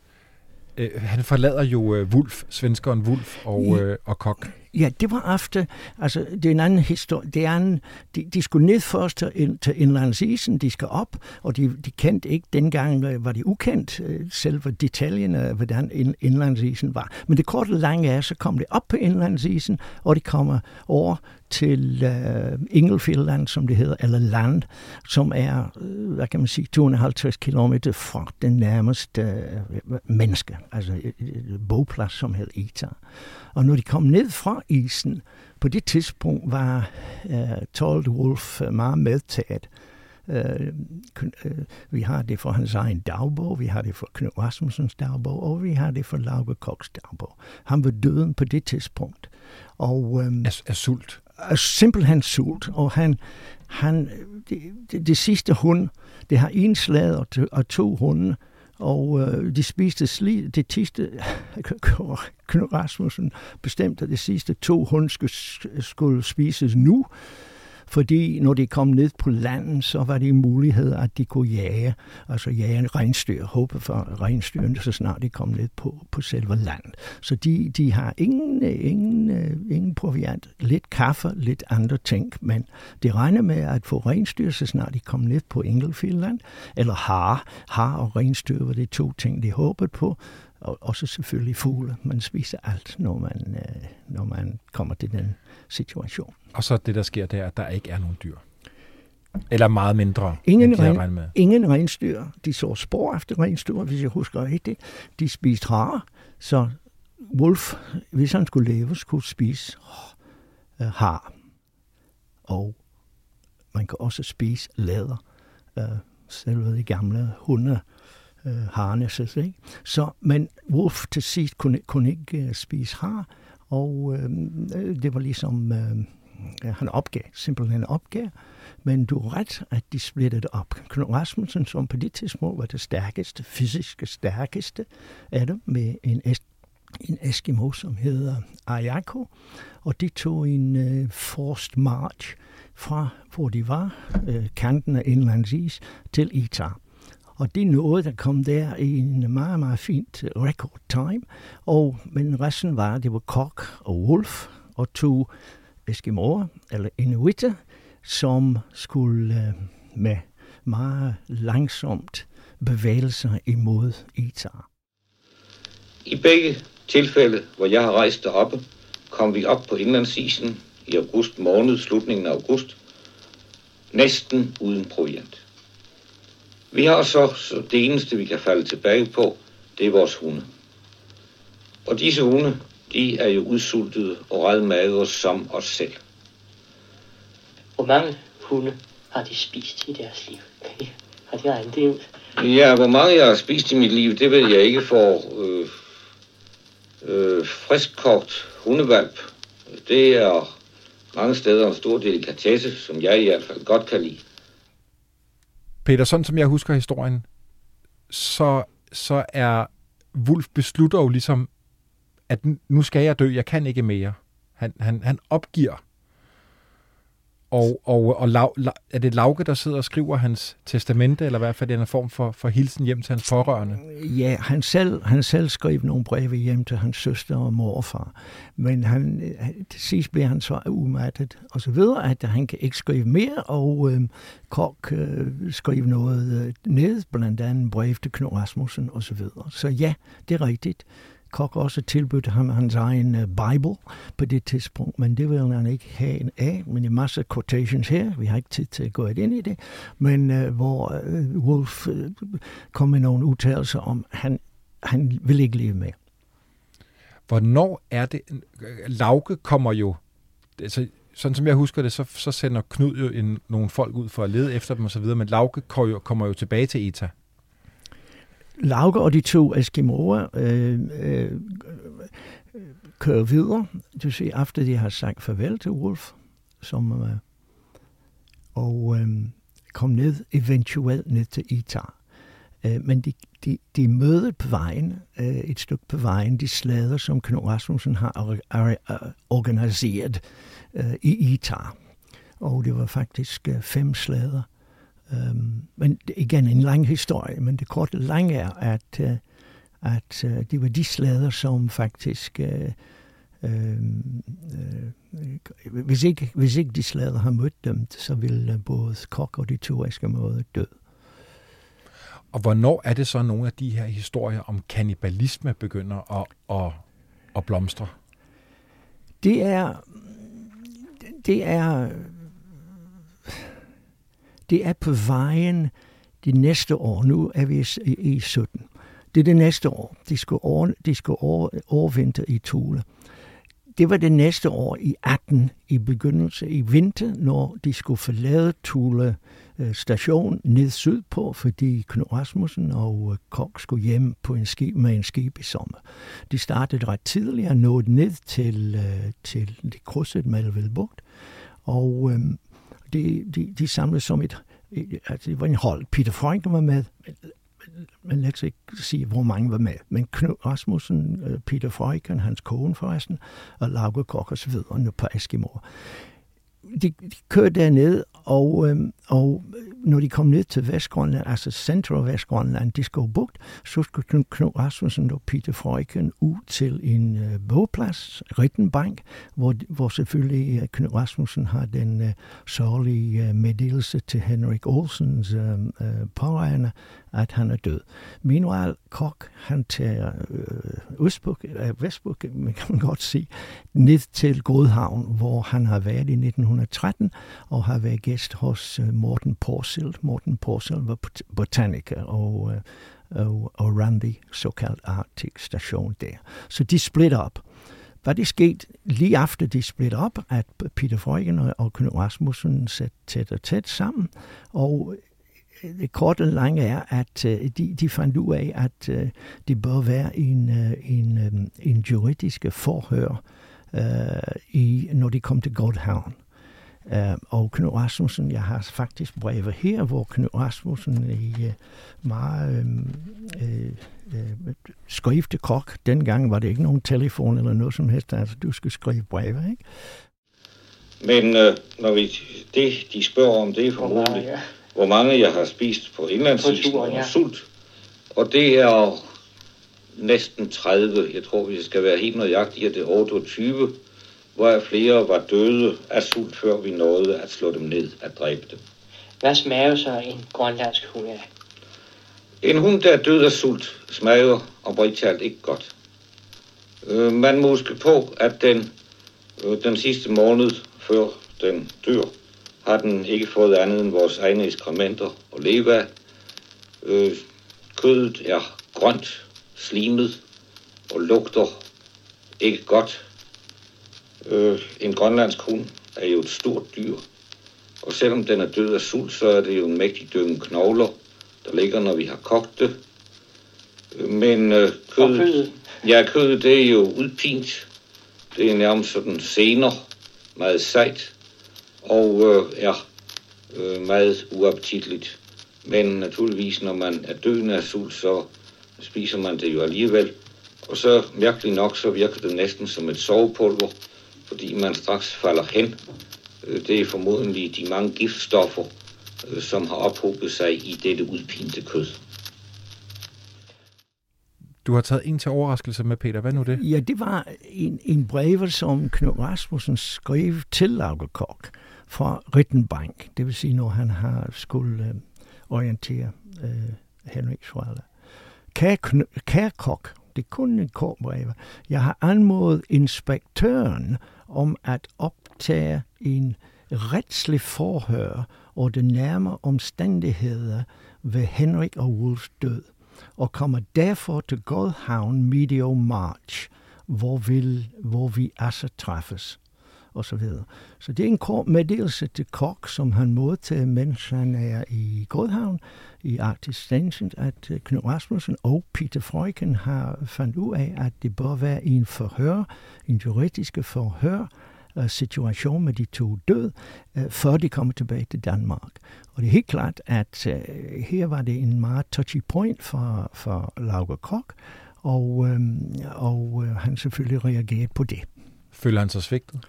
Speaker 3: øh, han forlader jo øh, Wulf, svenskeren Wulf og, øh, og Kok.
Speaker 4: Ja, det var efter, altså det er en anden historie. Det er en, de, de skulle ned først til, til indlandsisen, de skal op, og de, de kendte ikke, dengang øh, var det ukendt, øh, selve detaljerne, hvordan indlandsisen var. Men det korte lange er, så kom det op på indlandsisen, og de kommer over til øh, uh, Ingelfieldland, som det hedder, eller land, som er, øh, hvad kan man sige, 250 km fra den nærmeste uh, menneske, altså uh, bogplads, som hedder Ita. Og når de kom ned fra isen, på det tidspunkt var uh, Told Wolf meget medtaget. Uh, uh, vi har det for hans egen dagbog, vi har det for Knud Rasmussens dagbog, og vi har det for Lauke Koks dagbog. Han var døden på det tidspunkt.
Speaker 3: Og, um, af, af sult?
Speaker 4: er simpelthen sult, og han, han det, det, det sidste hund, det har en slag og, to, og to hunde, og øh, de spiste sli, det sidste, Knud Rasmussen bestemte, at det sidste to hunde skulle, skulle spises nu, fordi når de kom ned på landet, så var det mulighed, at de kunne jage, altså jage en regnstyr, håbe for regnstyrene, så snart de kom ned på, på selve landet. Så de, de har ingen, ingen, ingen proviant, lidt kaffe, lidt andre ting, men de regner med at få regnstyr, så snart de kom ned på Engelfjelland, eller har. Har og regnstyr var de to ting, de håbede på, og også selvfølgelig fugle. Man spiser alt, når man, øh, når man kommer til den situation.
Speaker 3: Og så det, der sker, det er, at der ikke er nogen dyr. Eller meget mindre,
Speaker 4: ingen, ren, med. ingen rensdyr. De så spor efter rensdyr, hvis jeg husker rigtigt. De spiste hare, så Wolf, hvis han skulle leve, skulle spise uh, har. Og man kan også spise læder. Uh, selve de gamle hunde uh, harnesses. Ikke? Så, men Wolf til sidst kunne, kunne ikke uh, spise har, og uh, det var ligesom, uh, han opgav, simpelthen opgav. Men du er ret, at de splittede op. Knud Rasmussen, som på det tidspunkt var det stærkeste, fysiske stærkeste af dem, med en, en Eskimo, som hedder Ayako, og de tog en øh, forced march fra, hvor de var, øh, kanten af indlandsis, til Itar. Og det nåede at komme der i en meget, meget fint øh, record time. Og, men resten var, det var Kok og Wolf og to Eskimoer, eller Inuitter, som skulle øh, med meget langsomt bevæge sig imod Itar.
Speaker 1: I begge tilfælde, hvor jeg har rejst deroppe, kom vi op på indlandsisen i august måned, slutningen af august, næsten uden proviant. Vi har så, så det eneste, vi kan falde tilbage på, det er vores hunde. Og disse hunde, de er jo udsultede og redmagre som os selv.
Speaker 2: Hvor mange hunde har de spist i deres liv? har de regnet det ud?
Speaker 1: Ja, hvor mange jeg har spist i mit liv, det ved jeg ikke for øh, øh, friskkogt hundevalp. Det er mange steder en stor delikatesse, som jeg i hvert fald godt kan lide.
Speaker 3: Peter, sådan som jeg husker historien, så, så er Wolf beslutter jo ligesom, at nu skal jeg dø, jeg kan ikke mere. Han, han, han opgiver og, og, og lav, la, er det Lauke, der sidder og skriver hans testamente, eller i hvert fald en form for, for hilsen hjem til hans pårørende?
Speaker 4: Ja, han selv, han selv skrev nogle breve hjem til hans søster og morfar. Men han, til sidst blev han så umattet og så videre, at han kan ikke skrive mere, og øh, Kok øh, skrev noget øh, ned, blandt andet brev til Knud Rasmussen og så videre. Så ja, det er rigtigt. Koch også tilbudt ham hans egen uh, Bible på det tidspunkt, men det ville han ikke have en af, men en masse quotations her, vi har ikke tid til at gå ind i det, men uh, hvor uh, Wolf uh, kom med nogle udtalelser om, han, han vil ikke leve med.
Speaker 3: Hvornår er det, Lauke kommer jo, altså sådan som jeg husker det, så, så sender Knud jo en, nogle folk ud for at lede efter dem osv., men Lauke kommer jo, kommer jo tilbage til ETA.
Speaker 4: Lauke og de to Eskimoer øh, øh, kører videre. Du ser, efter de har sagt farvel til Wolf, som, øh, og øh, kom ned, eventuelt ned til Itar. Øh, men de, de, de møder på vejen, øh, et stykke på vejen, de slader, som Knud Rasmussen har organiseret øh, i Itar. Og det var faktisk øh, fem slader Um, men igen en lang historie, men det korte lange er, at, uh, at uh, det var de slæder, som faktisk, uh, uh, uh, hvis, ikke, hvis ikke de slæder har mødt dem, så ville både Kok og de to Eskimoer dø.
Speaker 3: Og hvornår er det så nogle af de her historier om kannibalisme begynder at, at, at blomstre?
Speaker 4: Det er, det er det er på vejen de næste år. Nu er vi i, i 17. Det er det næste år. De skal, over, de skal over, overvinter i Tule. Det var det næste år i 18 i begyndelse i vinter, når de skulle forlade Tule øh, station ned sydpå, fordi Knud Rasmussen og øh, Kok skulle hjem på en skib med en skib i sommer. De startede ret tidligt og nåede ned til, øh, til det krydset Malville Bugt, og øhm, de, de, de samles som et, altså det var en hold. Peter Frank var med, men lad os ikke sige, hvor mange var med. Men Knud Rasmussen, øh, Peter Freuchen, hans kone forresten, og Lauke Kok og så videre, nu på Eskimo. De, de kørte derned, og, øhm, og når de kom ned til Vestgrønland, altså Central Vestgrønland, Disco Bugt, så skulle Knud Rasmussen og Peter Frøken ud til en øh, bogplads, Rittenbank, hvor, hvor selvfølgelig øh, Knud Rasmussen har den øh, sørgelige øh, meddelelse til Henrik Olsens øh, øh, pårørende, at han er død. Meanwhile, Kok, han tager øh, Østbuk, øh, Vestbuk, man kan godt sige, ned til Godhavn, hvor han har været i 1913, og har været gæst hos øh, Morten Porsild. Morten Porsild var botaniker, og, øh, og, og Randy, såkaldt Arctic station der. Så de split op. Hvad det skete lige efter de split op, at Peter Freugen og Knud Rasmussen sat tæt og tæt sammen, og øh, det korte og lange er, at øh, de, de fandt ud af, at uh, det bør være en, en, en juridiske forhør, uh, i, når de kom til Godhavn. Uh, og Knud Rasmussen, jeg har faktisk brevet her, hvor Knud Rasmussen i uh, meget uh, uh, skrev til Kok. Dengang var det ikke nogen telefon eller noget som helst, altså du skal skrive brevet, ikke?
Speaker 1: Men uh, når vi, det, de spørger om, det er formodentlig, ja hvor mange jeg har spist på indlandsisen og ja. sult. Og det er næsten 30. Jeg tror, jeg skal være helt nøjagtig, at det er 28, hvor flere var døde af sult, før vi nåede at slå dem ned, at dræbe dem.
Speaker 2: Hvad smager så en grønlandsk hund af?
Speaker 1: En hund, der er død af sult, smager oprigtigt ikke godt. Øh, man må huske på, at den, øh, den sidste måned, før den dør, har den ikke fået andet end vores egne ekskrementer og leve af. Øh, kødet er grønt, slimet og lugter ikke godt. Øh, en grønlandsk hund er jo et stort dyr, og selvom den er død af sult, så er det jo en mægtig dynge knogler, der ligger, når vi har kogt det. Øh, men øh, kødet, kødet, ja, kødet det er jo udpint. Det er nærmest sådan sener, meget sejt og øh, er øh, meget uappetitligt. Men naturligvis, når man er døende af sult, så spiser man det jo alligevel. Og så mærkeligt nok, så virker det næsten som et sovepulver, fordi man straks falder hen. Øh, det er formodentlig de mange giftstoffer, øh, som har ophobet sig i dette udpinte kød.
Speaker 3: Du har taget en til overraskelse med, Peter. Hvad nu det?
Speaker 4: Ja, det var en, en brev, som Knud Rasmussen skrev til Lauke Kok fra Rittenbank, det vil sige, når han har skulle øh, orientere øh, Henrik Schwaller. Kære, kære kok, det er kun en kort brev. Jeg har anmodet inspektøren om at optage en retslig forhør og de nærmere omstændigheder ved Henrik og Wolfs død, og kommer derfor til Godhavn medio march, hvor, vil, hvor vi altså træffes og så videre. Så det er en kort meddelelse til Kok, som han modtager, mens han er i Godhavn i Arctic Station, at øh, Knud Rasmussen og Peter Freuchen har fandt ud af, at det bør være en forhør, en juridiske forhør, uh, situation med de to død, uh, før de kommer tilbage til Danmark. Og det er helt klart, at her var det en meget touchy point for, for Lauger Kok, og, um, og han selvfølgelig reagerede på det.
Speaker 3: Føler han sig svigtet?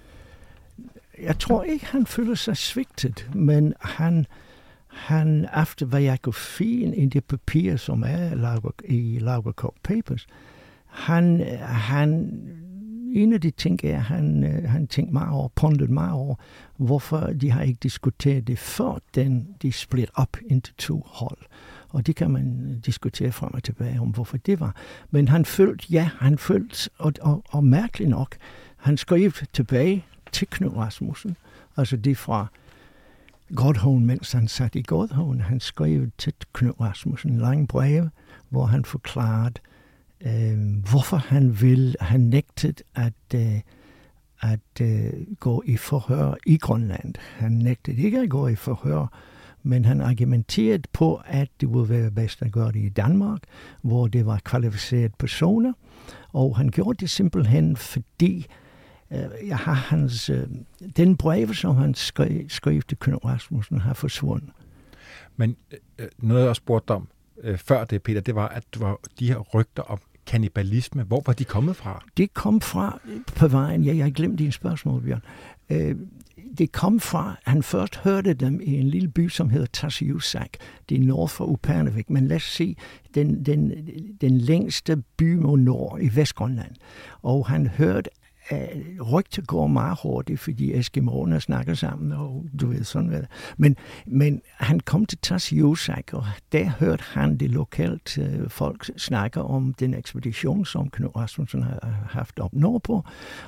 Speaker 4: jeg tror ikke, han føler sig svigtet, men han, han efter hvad jeg kunne finde i det papir, som er lager, i Lagerkop Papers, han, han, en af de ting er, han, øh, han tænkte meget over, pondet meget over, hvorfor de har ikke diskuteret det, før den, de split op into to hold. Og det kan man diskutere frem og tilbage om, hvorfor det var. Men han følte, ja, han følte, og, og, og mærkeligt nok, han skrev tilbage til Knud Rasmussen. Altså det fra Godhavn, mens han satte i Godhavn. Han skrev til Knud Rasmussen en lang brev, hvor han forklarede, øh, hvorfor han vil, han nægtet at, øh, at øh, gå i forhør i Grønland. Han nægtede ikke at gå i forhør, men han argumenterede på, at det ville være bedst at gøre det i Danmark, hvor det var kvalificerede personer, og han gjorde det simpelthen, fordi Øh, jeg har hans, øh, den brev, som han skrev, skrev til Knud Rasmussen, har forsvundet.
Speaker 3: Men øh, noget, jeg spurgte om øh, før det, Peter, det var, at du var de her rygter om kannibalisme. Hvor var de kommet fra?
Speaker 4: Det kom fra på vejen. Ja, jeg har glemt dine spørgsmål, Bjørn. Øh, det kom fra, han først hørte dem i en lille by, som hedder Tasiusak. Det er nord for Upernavik. Men lad os se, den, den, den længste by mod nord i Vestgrønland. Og han hørte rygte går meget hurtigt, fordi Eskimoerne snakker sammen, og du ved sådan hvad. Men, men han kom til Tasiusak, og der hørte han det lokalt øh, folk snakke om den ekspedition, som Knud Rasmussen har haft op nordpå,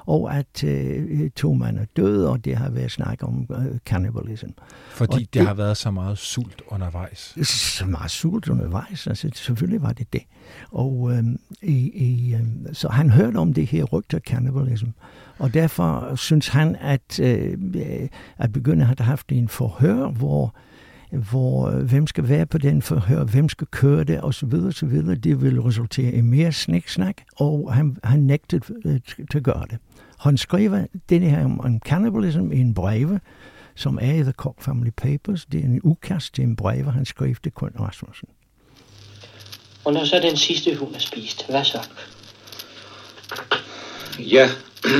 Speaker 4: og at øh, to mand er døde, og det har været snak om øh, cannibalism.
Speaker 3: Fordi det, det har været så meget sult undervejs?
Speaker 4: Så meget sult undervejs, altså selvfølgelig var det det. Og øh, i, i, øh, så han hørte om det her rygter cannibalism, og derfor synes han, at, øh, øh, at begynde at have haft en forhør, hvor hvor øh, hvem skal være på den forhør, hvem skal køre det, osv. så så. Det vil resultere i mere sniksnak, og han, han nægtede øh, til at gøre det. Han skriver det her om, om cannibalism i en breve, som er i The Cock Family Papers. Det er en ukast til en breve, han skrev til Kun Rasmussen.
Speaker 2: Og når så den sidste hund er spist, hvad så?
Speaker 1: Ja,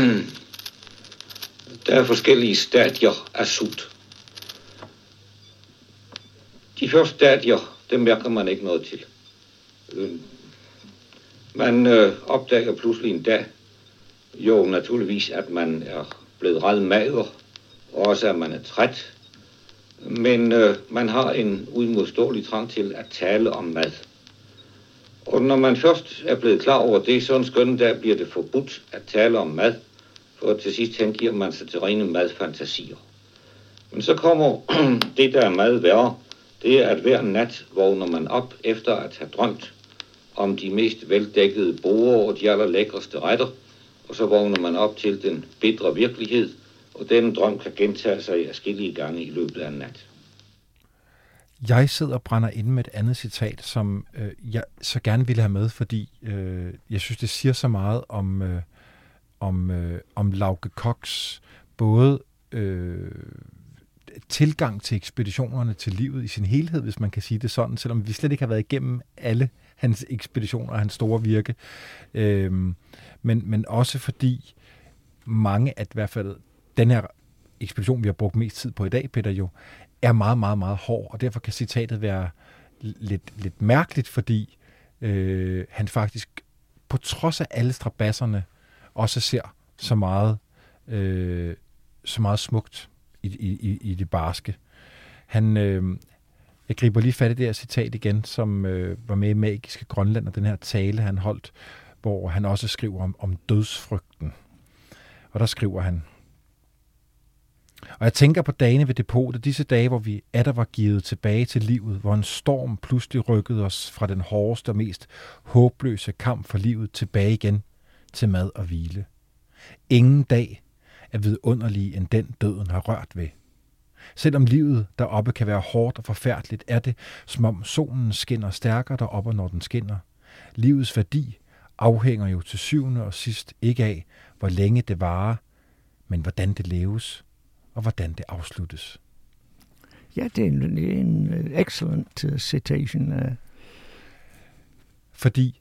Speaker 1: der er forskellige stadier af sult. De første stadier, dem mærker man ikke noget til. Øh, man øh, opdager pludselig en dag, jo naturligvis, at man er blevet ret mager, og også at man er træt. Men øh, man har en uimodståelig trang til at tale om mad. Og når man først er blevet klar over det, så en dag bliver det forbudt at tale om mad, for til sidst hengiver man sig til rene madfantasier. Men så kommer det, der er meget værre, det er, at hver nat vågner man op efter at have drømt om de mest veldækkede borer og de allerlækreste retter, og så vågner man op til den bedre virkelighed, og den drøm kan gentage sig afskillige gange i løbet af en nat.
Speaker 3: Jeg sidder og brænder ind med et andet citat, som øh, jeg så gerne ville have med, fordi øh, jeg synes, det siger så meget om, øh, om, øh, om Lauke Koks både øh, tilgang til ekspeditionerne til livet i sin helhed, hvis man kan sige det sådan, selvom vi slet ikke har været igennem alle hans ekspeditioner og hans store virke. Øh, men, men også fordi mange, at i hvert fald den her ekspedition, vi har brugt mest tid på i dag, Peter, jo, er meget, meget, meget hård, og derfor kan citatet være lidt, lidt mærkeligt, fordi øh, han faktisk på trods af alle strabasserne også ser så meget, øh, så meget smukt i, i, i det barske. Han, øh, jeg griber lige fat i det her citat igen, som øh, var med i Magiske Grønland, og den her tale, han holdt, hvor han også skriver om, om dødsfrygten. Og der skriver han, og jeg tænker på dagene ved depotet, disse dage, hvor vi atter var givet tilbage til livet, hvor en storm pludselig rykkede os fra den hårdeste og mest håbløse kamp for livet tilbage igen til mad og hvile. Ingen dag er vidunderlig end den døden har rørt ved. Selvom livet deroppe kan være hårdt og forfærdeligt, er det, som om solen skinner stærkere deroppe, når den skinner. Livets værdi afhænger jo til syvende og sidst ikke af, hvor længe det varer, men hvordan det leves og hvordan det afsluttes.
Speaker 4: Ja, det er en, en excellent uh, citation. Uh.
Speaker 3: Fordi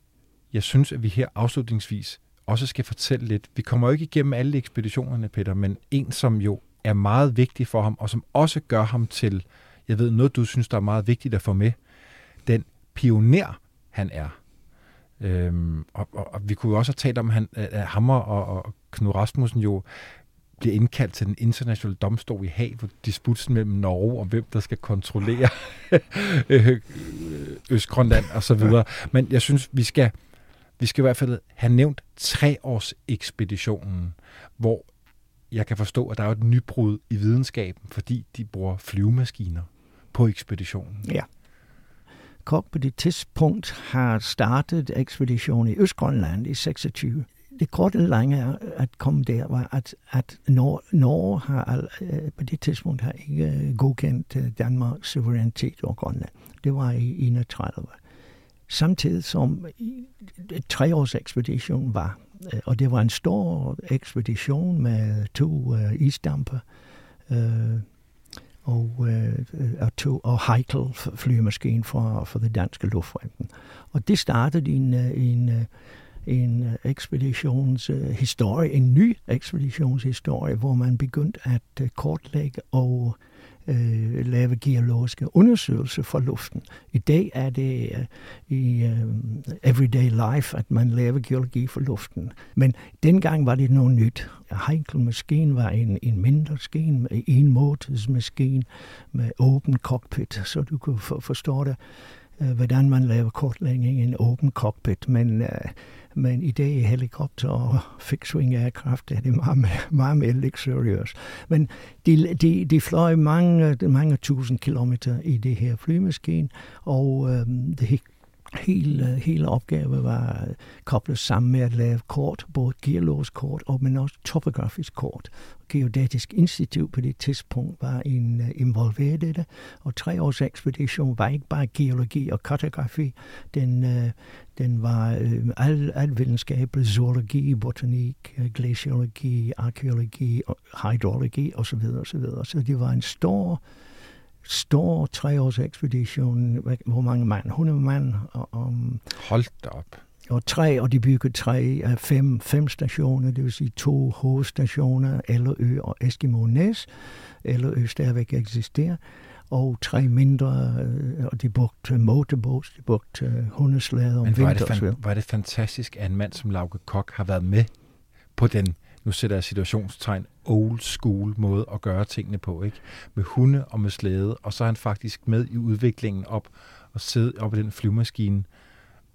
Speaker 3: jeg synes, at vi her afslutningsvis også skal fortælle lidt. Vi kommer jo ikke igennem alle ekspeditionerne, Peter, men en, som jo er meget vigtig for ham, og som også gør ham til, jeg ved, noget du synes, der er meget vigtigt at få med, den pioner, han er. Øhm, og, og, og vi kunne jo også have talt om, han, at Hammer og, og Knud Rasmussen jo bliver indkaldt til den internationale domstol i Haag for disputsen mellem Norge og hvem der skal kontrollere øh, Østgrønland og så videre. Men jeg synes, vi skal, vi skal i hvert fald have nævnt treårs ekspeditionen, hvor jeg kan forstå, at der er et nybrud i videnskaben, fordi de bruger flyvemaskiner på ekspeditionen.
Speaker 4: Ja. Kok på det tidspunkt har startet ekspeditionen i Østgrønland i 26 det korte eller lange er, at komme der, var, at, at Norge, Norge har øh, på det tidspunkt har ikke øh, godkendt øh, Danmarks suverænitet over Grønland. Det var i 31. Samtidig som treårs ekspedition var, øh, og det var en stor ekspedition med to øh, isdamper, øh, og, og, to, og Heikel flymaskine for, for det danske luftvåben. Og det startede i en, en en øh, ekspeditionshistorie, øh, en ny ekspeditionshistorie, hvor man begyndte at øh, kortlægge og øh, lave geologiske undersøgelser for luften. I dag er det øh, i øh, everyday life, at man laver geologi for luften. Men dengang var det noget nyt. Heinkel-maskinen var en, en mindre maskine, en motors maskine med åben cockpit, så du kunne for, forstå det, Øh, hvordan man laver kortlægning i en åben cockpit. Men øh, men i dag i helikopter og fixed-wing aircraft er det meget, meget mere luxurious. Men de, de, de fløj mange, mange tusind kilometer i det her flymaskine, og øhm, det hele, øh, hele opgave var øh, koblet sammen med at lave kort, både gearlåskort, kort og men også topografisk kort. Geodatisk Institut på det tidspunkt var en, uh, involveret i det, og tre års ekspedition var ikke bare geologi og kartografi, den, uh, den var uh, al, al videnskab, zoologi, botanik, glaciologi, arkeologi, hydrologi osv. osv. Så det var en stor stor treårs ekspedition, hvor mange mand? 100 mand. Og,
Speaker 3: um, Hold da op.
Speaker 4: Og tre, og de byggede tre af fem, fem stationer, det vil sige to hovedstationer, Ellerø og Eskimo Næs. Ellerø stadigvæk eksisterer. Og tre mindre, øh, og de brugte motorboats, de brugte hundeslæder om vinter.
Speaker 3: Men var det fantastisk, at en mand som Lauke Kok har været med på den nu sætter jeg situationstegn, old school måde at gøre tingene på, ikke? Med hunde og med slæde, og så er han faktisk med i udviklingen op og sidde op i den flyvemaskine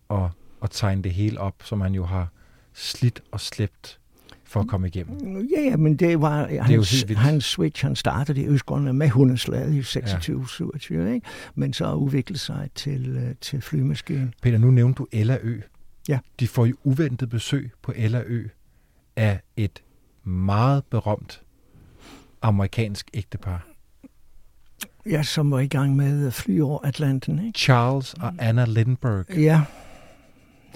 Speaker 3: og, og tegne det hele op, som han jo har slidt og slæbt for at komme igennem.
Speaker 4: Ja, ja men det var det hans, hans switch, han startede i Østgrønland med hundeslaget i 26-27, ja. ikke? men så udviklede sig til, øh, til flymaskinen.
Speaker 3: Peter, nu nævnte du Ella Ø.
Speaker 4: Ja.
Speaker 3: De får jo uventet besøg på Ella Ø af et meget berømt amerikansk ægtepar.
Speaker 4: Ja, som var i gang med at fly over Atlanten. Ikke?
Speaker 3: Charles og Anna Lindbergh.
Speaker 4: Ja.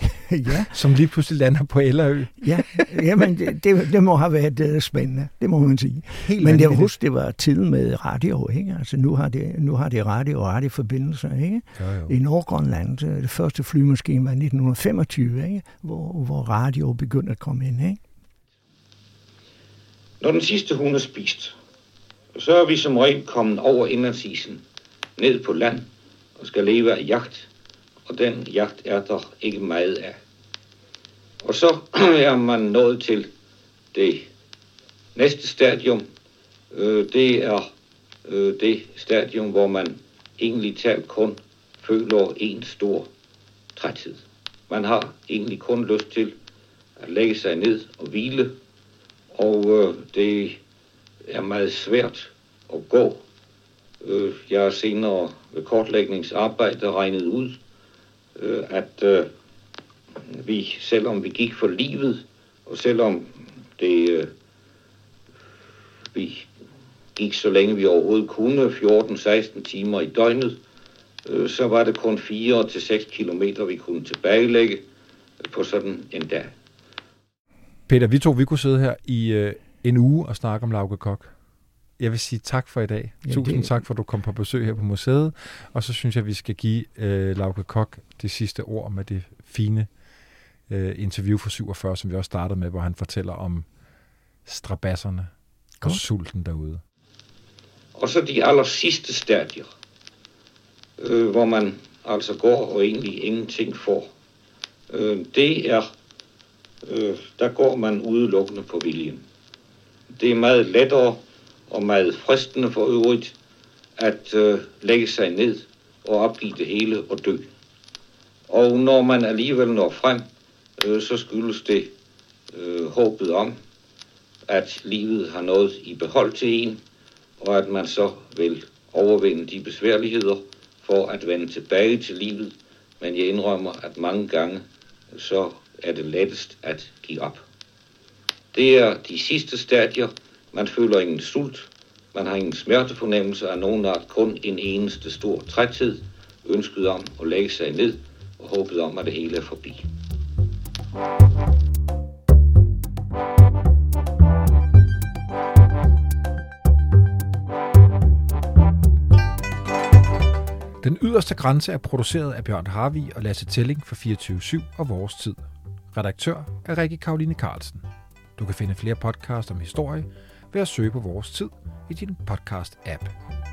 Speaker 4: ja.
Speaker 3: Som lige pludselig lander på Ellerø.
Speaker 4: ja, jamen det, det, det må have været uh, spændende, det må man sige. Helt men det, husk, det var tid med radio, ikke? Altså nu har det, nu har det radio og radioforbindelser, ikke? Jo, jo. I Nordgrønland, det første flymaskine var 1925, ikke? Hvor, hvor radio begyndte at komme ind, ikke?
Speaker 1: Når den sidste hund er spist, så er vi som regel kommet over indlandsisen, ned på land og skal leve af jagt, og den jagt er der ikke meget af. Og så er man nået til det næste stadium. Øh, det er øh, det stadium, hvor man egentlig talt kun føler en stor træthed. Man har egentlig kun lyst til at lægge sig ned og hvile og øh, det er meget svært at gå. Øh, jeg har senere ved kortlægningsarbejde regnet ud, øh, at øh, vi, selvom vi gik for livet, og selvom det, øh, vi gik så længe vi overhovedet kunne, 14-16 timer i døgnet, øh, så var det kun 4-6 kilometer, vi kunne tilbagelægge på sådan en dag.
Speaker 3: Peter, vi to vi kunne sidde her i øh, en uge og snakke om Lauke Kok. Jeg vil sige tak for i dag. Ja, Tusind det... tak for, at du kom på besøg her på museet. Og så synes jeg, at vi skal give øh, Lauke Kok det sidste ord med det fine øh, interview for 47, som vi også startede med, hvor han fortæller om strabasserne og sulten derude.
Speaker 1: Og så de aller sidste stadier, øh, hvor man altså går og egentlig ingenting får. Øh, det er øh, der går man udelukkende på viljen. Det er meget lettere og meget fristende for øvrigt at øh, lægge sig ned og opgive det hele og dø. Og når man alligevel når frem, øh, så skyldes det øh, håbet om, at livet har noget i behold til en, og at man så vil overvinde de besværligheder for at vende tilbage til livet. Men jeg indrømmer, at mange gange så er det lettest at give op. Det er de sidste stadier. Man føler ingen sult. Man har ingen smertefornemmelse af nogen art. Kun en eneste stor træthed. Ønsket om at lægge sig ned og håbet om, at det hele er forbi.
Speaker 3: Den yderste grænse er produceret af Bjørn Harvi og Lasse Telling for 24-7 og Vores Tid Redaktør er Rikke Karoline Carlsen. Du kan finde flere podcasts om historie ved at søge på vores tid i din podcast-app.